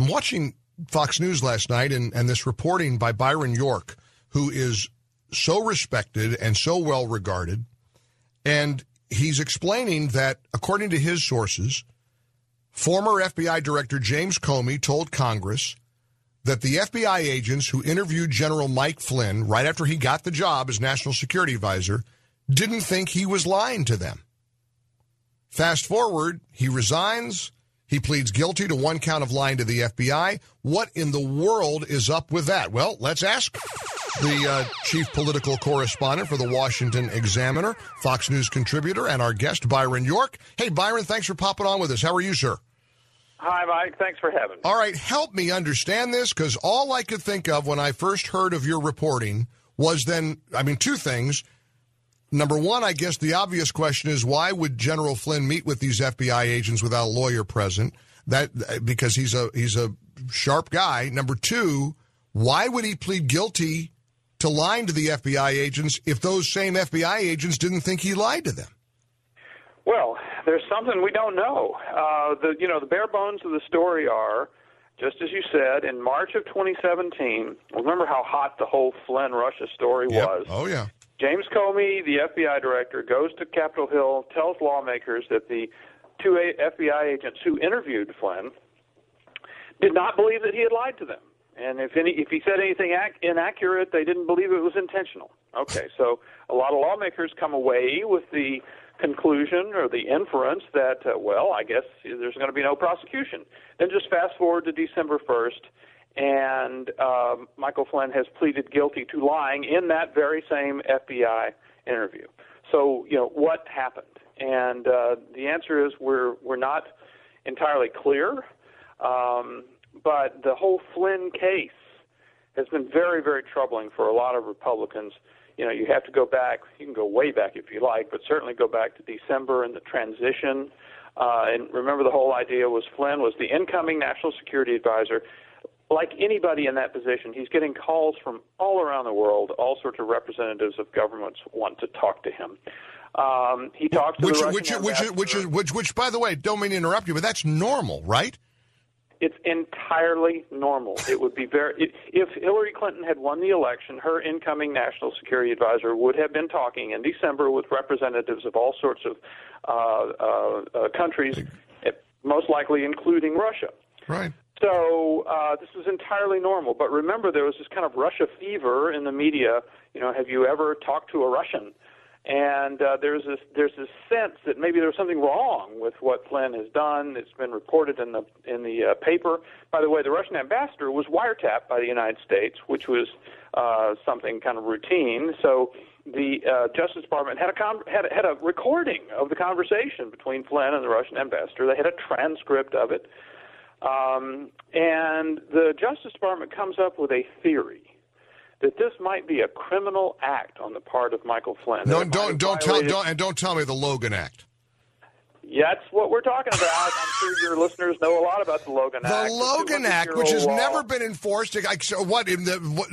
I'm watching Fox News last night and, and this reporting by Byron York, who is so respected and so well regarded. And he's explaining that, according to his sources, former FBI Director James Comey told Congress that the FBI agents who interviewed General Mike Flynn right after he got the job as National Security Advisor didn't think he was lying to them. Fast forward, he resigns. He pleads guilty to one count of lying to the FBI. What in the world is up with that? Well, let's ask the uh, chief political correspondent for the Washington Examiner, Fox News contributor, and our guest, Byron York. Hey, Byron, thanks for popping on with us. How are you, sir? Hi, Mike. Thanks for having me. All right, help me understand this because all I could think of when I first heard of your reporting was then, I mean, two things. Number one, I guess the obvious question is why would General Flynn meet with these FBI agents without a lawyer present? That because he's a he's a sharp guy. Number two, why would he plead guilty to lying to the FBI agents if those same FBI agents didn't think he lied to them? Well, there's something we don't know. Uh, the you know the bare bones of the story are, just as you said, in March of 2017. Remember how hot the whole Flynn Russia story Yep. was. Oh yeah. James Comey, the FBI director, goes to Capitol Hill, tells lawmakers that the two FBI agents who interviewed Flynn did not believe that he had lied to them. And if any, if he said anything ac- inaccurate, they didn't believe it was intentional. Okay, so a lot of lawmakers come away with the conclusion or the inference that, uh, well, I guess there's going to be no prosecution. Then just fast forward to December 1st, and um, Michael Flynn has pleaded guilty to lying in that very same FBI interview. So, you know, what happened? And uh, the answer is we're we're not entirely clear, um, but the whole Flynn case has been very, very troubling for a lot of Republicans. You know, you have to go back. You can go way back if you like, but certainly go back to December and the transition. Uh, and remember, the whole idea was Flynn was the incoming national security advisor. Like anybody in that position, he's getting calls from all around the world. All sorts of representatives of governments want to talk to him. Um, he talks to Which the Russian which which ambassador. which which which by the way, don't mean to interrupt you, but that's normal, right? It's entirely normal. It would be very if if Hillary Clinton had won the election, her incoming national security advisor would have been talking in December with representatives of all sorts of uh, uh, uh, countries, most likely including Russia. Right. So uh, this is entirely normal. But remember, there was this kind of Russia fever in the media. You know, have you ever talked to a Russian? And uh, there's this there's this sense that maybe there's something wrong with what Flynn has done. It's been reported in the in the uh, paper. By the way, the Russian ambassador was wiretapped by the United States, which was uh, something kind of routine. So the uh, Justice Department had a con- had a, had a recording of the conversation between Flynn and the Russian ambassador. They had a transcript of it. Um, and the Justice Department comes up with a theory that this might be a criminal act on the part of Michael Flynn. No, That it might don't don't tell don't and don't tell me the Logan Act. Yeah, that's what we're talking about. I'm sure your listeners know a lot about the Logan The Act. The Logan Act, which has 200-year-old law. never been enforced, like so what in the what,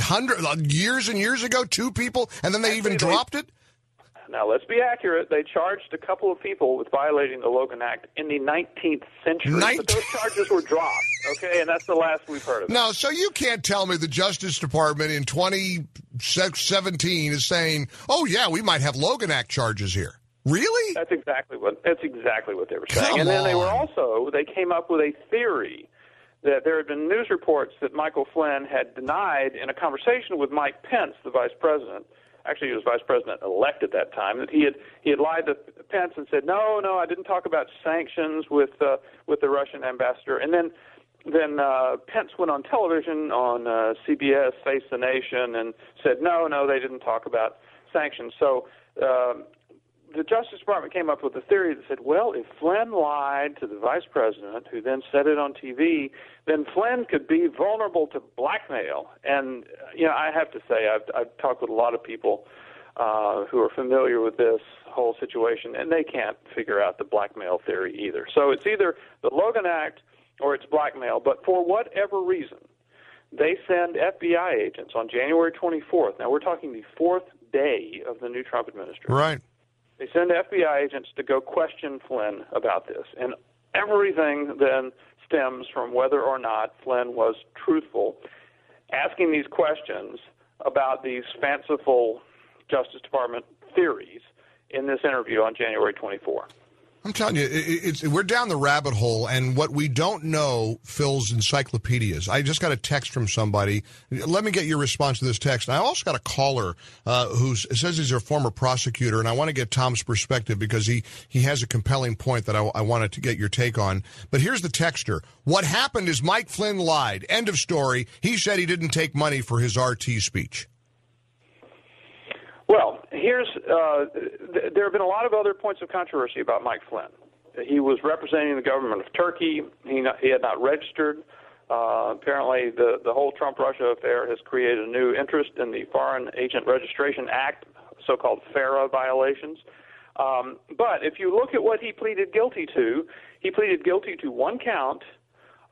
hundred years and years ago, two people, and then they even Actually, they- dropped it. Now, let's be accurate. They charged a couple of people with violating the Logan Act in the 19th century, Nin- but those charges were dropped. Okay, and that's the last we've heard of it. No, so you can't tell me the Justice Department in 2017 is saying, "Oh yeah, we might have Logan Act charges here." Really? That's exactly what that's exactly what they were saying. Come and then they were also they came up with a theory that there had been news reports that Michael Flynn had denied in a conversation with Mike Pence, the vice president. Actually, he was vice president elect at that time. That he had he had lied to Pence and said, "No, no, I didn't talk about sanctions with uh, with the Russian ambassador." And then then uh, Pence went on television on uh, CBS, Face the Nation, and said, "No, no, they didn't talk about sanctions." So. Um, the Justice Department came up with a theory that said, well, if Flynn lied to the vice president, who then said it on TV, then Flynn could be vulnerable to blackmail. And you know, I have to say, I've, I've talked with a lot of people uh, who are familiar with this whole situation, and they can't figure out the blackmail theory either. So it's either the Logan Act or it's blackmail. But for whatever reason, they send FBI agents on January 24th. Now we're talking the fourth day of the new Trump administration. Right. They send FBI agents to go question Flynn about this, and everything then stems from whether or not Flynn was truthful, asking these questions about these fanciful Justice Department theories in this interview on January 24. I'm telling you, it's, we're down the rabbit hole, and what we don't know fills encyclopedias. I just got a text from somebody. Let me get your response to this text. I also got a caller uh, who says he's a former prosecutor, and I want to get Tom's perspective because he, he has a compelling point that I, I wanted to get your take on. But here's the texter. What happened is Mike Flynn lied. End of story. He said he didn't take money for his RT speech. Here's uh, th- there have been a lot of other points of controversy about Mike Flynn. He was representing the government of Turkey. He not, he had not registered. Uh, apparently, the the whole Trump Russia affair has created a new interest in the Foreign Agent Registration Act, so-called FARA violations. Um, but if you look at what he pleaded guilty to, he pleaded guilty to one count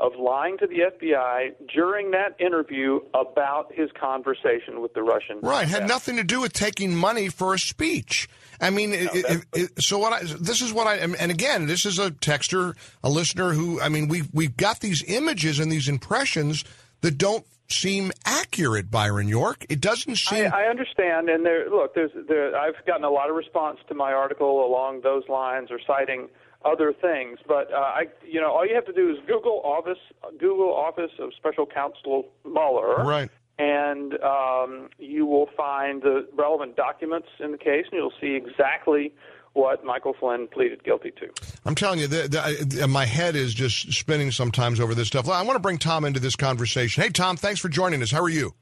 of lying to the FBI during that interview about his conversation with the Russian. Right, had nothing to do with taking money for a speech. I mean, no, it, it, so what? I, this is what I and again, this is a texter, a listener who I mean, we we've got these images and these impressions that don't seem accurate, Byron York. It doesn't seem. I, I understand, and there. Look, there's there. I've gotten a lot of response to my article along those lines, or citing other things. But uh, I, you know, all you have to do is Google Office, Google Office of Special Counsel Mueller, right, and um, you will find the relevant documents in the case, and you'll see exactly what Michael Flynn pleaded guilty to. I'm telling you, the, the, my head is just spinning sometimes over this stuff. I want to bring Tom into this conversation. Hey, Tom, thanks for joining us. How are you?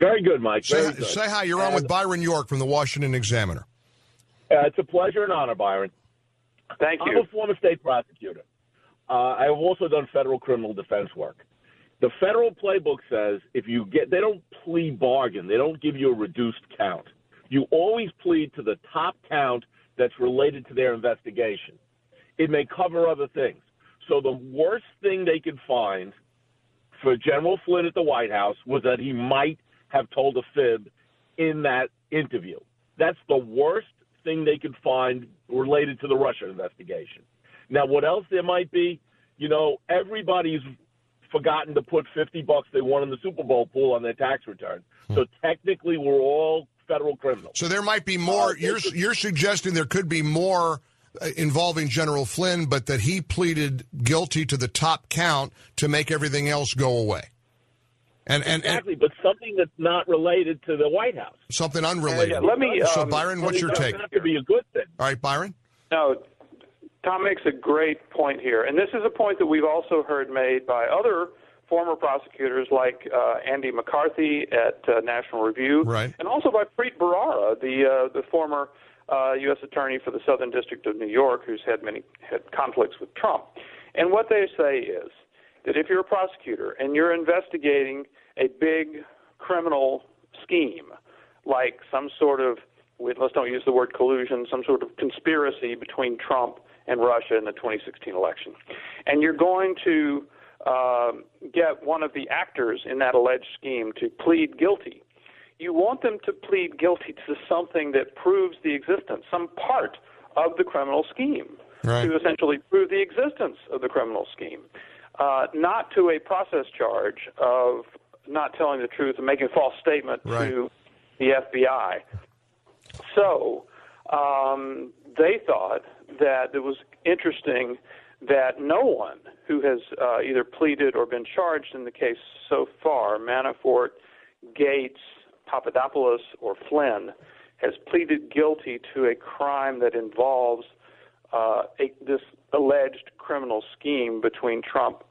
Very good, Mike. Say, good. say hi. You're on with Byron York from the Washington Examiner. Uh, it's a pleasure and honor, Byron. Thank you. I'm a former state prosecutor. Uh, I have also done federal criminal defense work. The federal playbook says if you get, they don't plea bargain. They don't give you a reduced count. You always plead to the top count that's related to their investigation. It may cover other things. So the worst thing they could find for General Flynn at the White House was that he might have told a fib in that interview. That's the worst thing they could find related to the Russia investigation. Now, what else there might be? You know, everybody's forgotten to put 50 bucks they won in the Super Bowl pool on their tax return. So technically, we're all federal criminals. So there might be more. Uh, you're you're suggesting there could be more uh, involving General Flynn, but that he pleaded guilty to the top count to make everything else go away. And, and, exactly, and, but something that's not related to the White House. Something unrelated. let me. so, um, Byron, what's your take? That could be a good thing. All right, Byron. No, Tom makes a great point here, and this is a point that we've also heard made by other former prosecutors like uh, Andy McCarthy at uh, National Review, right. and also by Preet Bharara, the uh, the former uh, U.S. Attorney for the Southern District of New York, who's had many had conflicts with Trump. And what they say is that if you're a prosecutor and you're investigating a big criminal scheme, like some sort of let's don't use the word collusion, some sort of conspiracy between Trump and Russia in the 2016 election, and you're going to uh, get one of the actors in that alleged scheme to plead guilty. You want them to plead guilty to something that proves the existence, some part of the criminal scheme, right. to essentially prove the existence of the criminal scheme, uh, not to a process charge of not telling the truth and making a false statement right. to the FBI. So um, they thought that it was interesting that no one who has uh, either pleaded or been charged in the case so far, Manafort, Gates, Papadopoulos, or Flynn, has pleaded guilty to a crime that involves uh, a, this alleged criminal scheme between Trump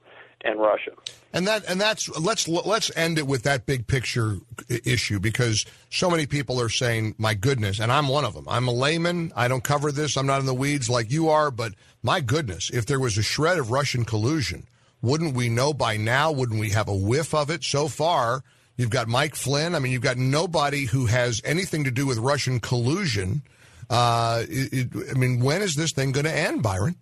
and Russia. And that and that's let's let's end it with that big picture issue because so many people are saying, "My goodness," and I'm one of them. I'm a layman. I don't cover this. I'm not in the weeds like you are, but my goodness, if there was a shred of Russian collusion, wouldn't we know by now? Wouldn't we have a whiff of it? So far, you've got Mike Flynn. I mean, you've got nobody who has anything to do with Russian collusion. Uh, it, I mean, when is this thing going to end, Byron?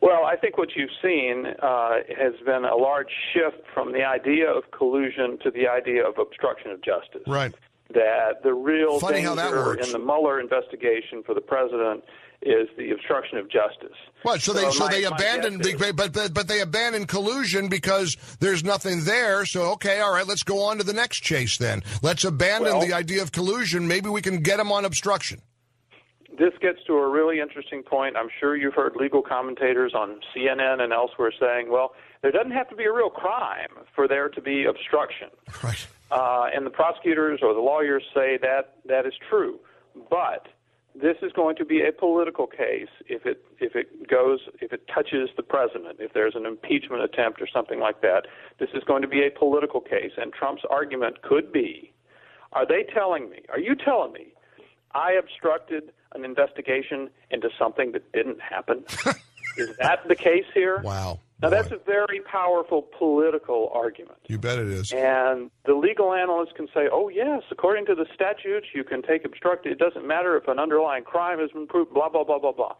Well, I think what you've seen uh, has been a large shift from the idea of collusion to the idea of obstruction of justice. Right. That the real Funny danger in the Mueller investigation for the president is the obstruction of justice. What? So they so my- they my abandoned guess is- but, but but they abandoned collusion because there's nothing there. So okay, all right, let's go on to the next chase then. Let's abandon Well- the idea of collusion. Maybe we can get them on obstruction. This gets to a really interesting point. I'm sure you've heard legal commentators on CNN and elsewhere saying, well, there doesn't have to be a real crime for there to be obstruction. Right. Uh, and the prosecutors or the lawyers say that that is true. But this is going to be a political case if it if it goes if it touches the president, if there's an impeachment attempt or something like that. This is going to be a political case, and Trump's argument could be: Are they telling me? Are you telling me I obstructed an investigation into something that didn't happen? is that the case here? Wow. Now that's a very powerful political argument. You bet it is. And the legal analyst can say, oh, yes, according to the statutes, you can take obstructed. It doesn't matter if an underlying crime has been proved, blah, blah, blah, blah, blah.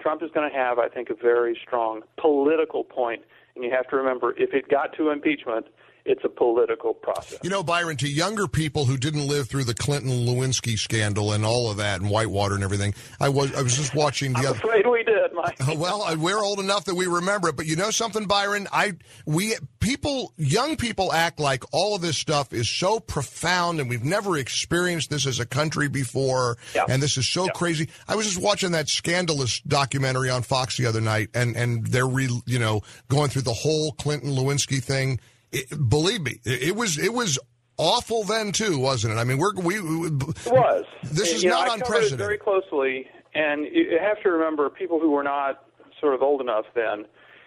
Trump is going to have, I think, a very strong political point. And you have to remember, if it got to impeachment, it's a political process. You know, Byron, to younger people who didn't live through the Clinton Lewinsky scandal and all of that and Whitewater and everything, I was I was just watching the I'm other. afraid we did, Mike. Well, uh, we're old enough that we remember it, but you know something, Byron? I we people, young people act like all of this stuff is so profound, and we've never experienced this as a country before, Yeah. and this is so Yeah. crazy. I was just watching that scandalous documentary on Fox the other night, and and they're re, you know going through the whole Clinton Lewinsky thing. It, believe me, it, it was it was awful then too, wasn't it? I mean, we're we. we It was. This is you know, not I covered it unprecedented. very closely, and you you have to remember people who were not sort of old enough then.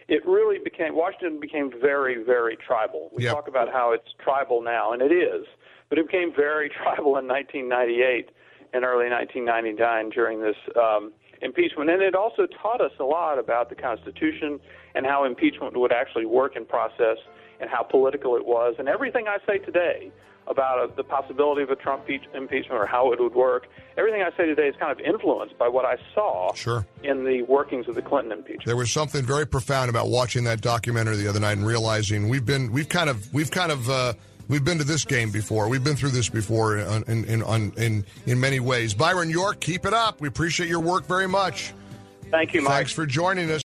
It really became Washington became very, very tribal. We Yep. talk about how it's tribal now, and it is, but it became very tribal in 1998 and early 1999 during this um, impeachment. And it also taught us a lot about the Constitution and how impeachment would actually work in process and how political it was. And everything I say today about uh, the possibility of a Trump peach- impeachment or how it would work, everything I say today is kind of influenced by what I saw Sure. in the workings of the Clinton impeachment. There was something very profound about watching that documentary the other night and realizing we've been we've kind of we've kind of uh, we've been to this game before. We've been through this before in in in, in in many ways. Byron York, keep it up. We appreciate your work very much. Thank you, Mike. Thanks for joining us.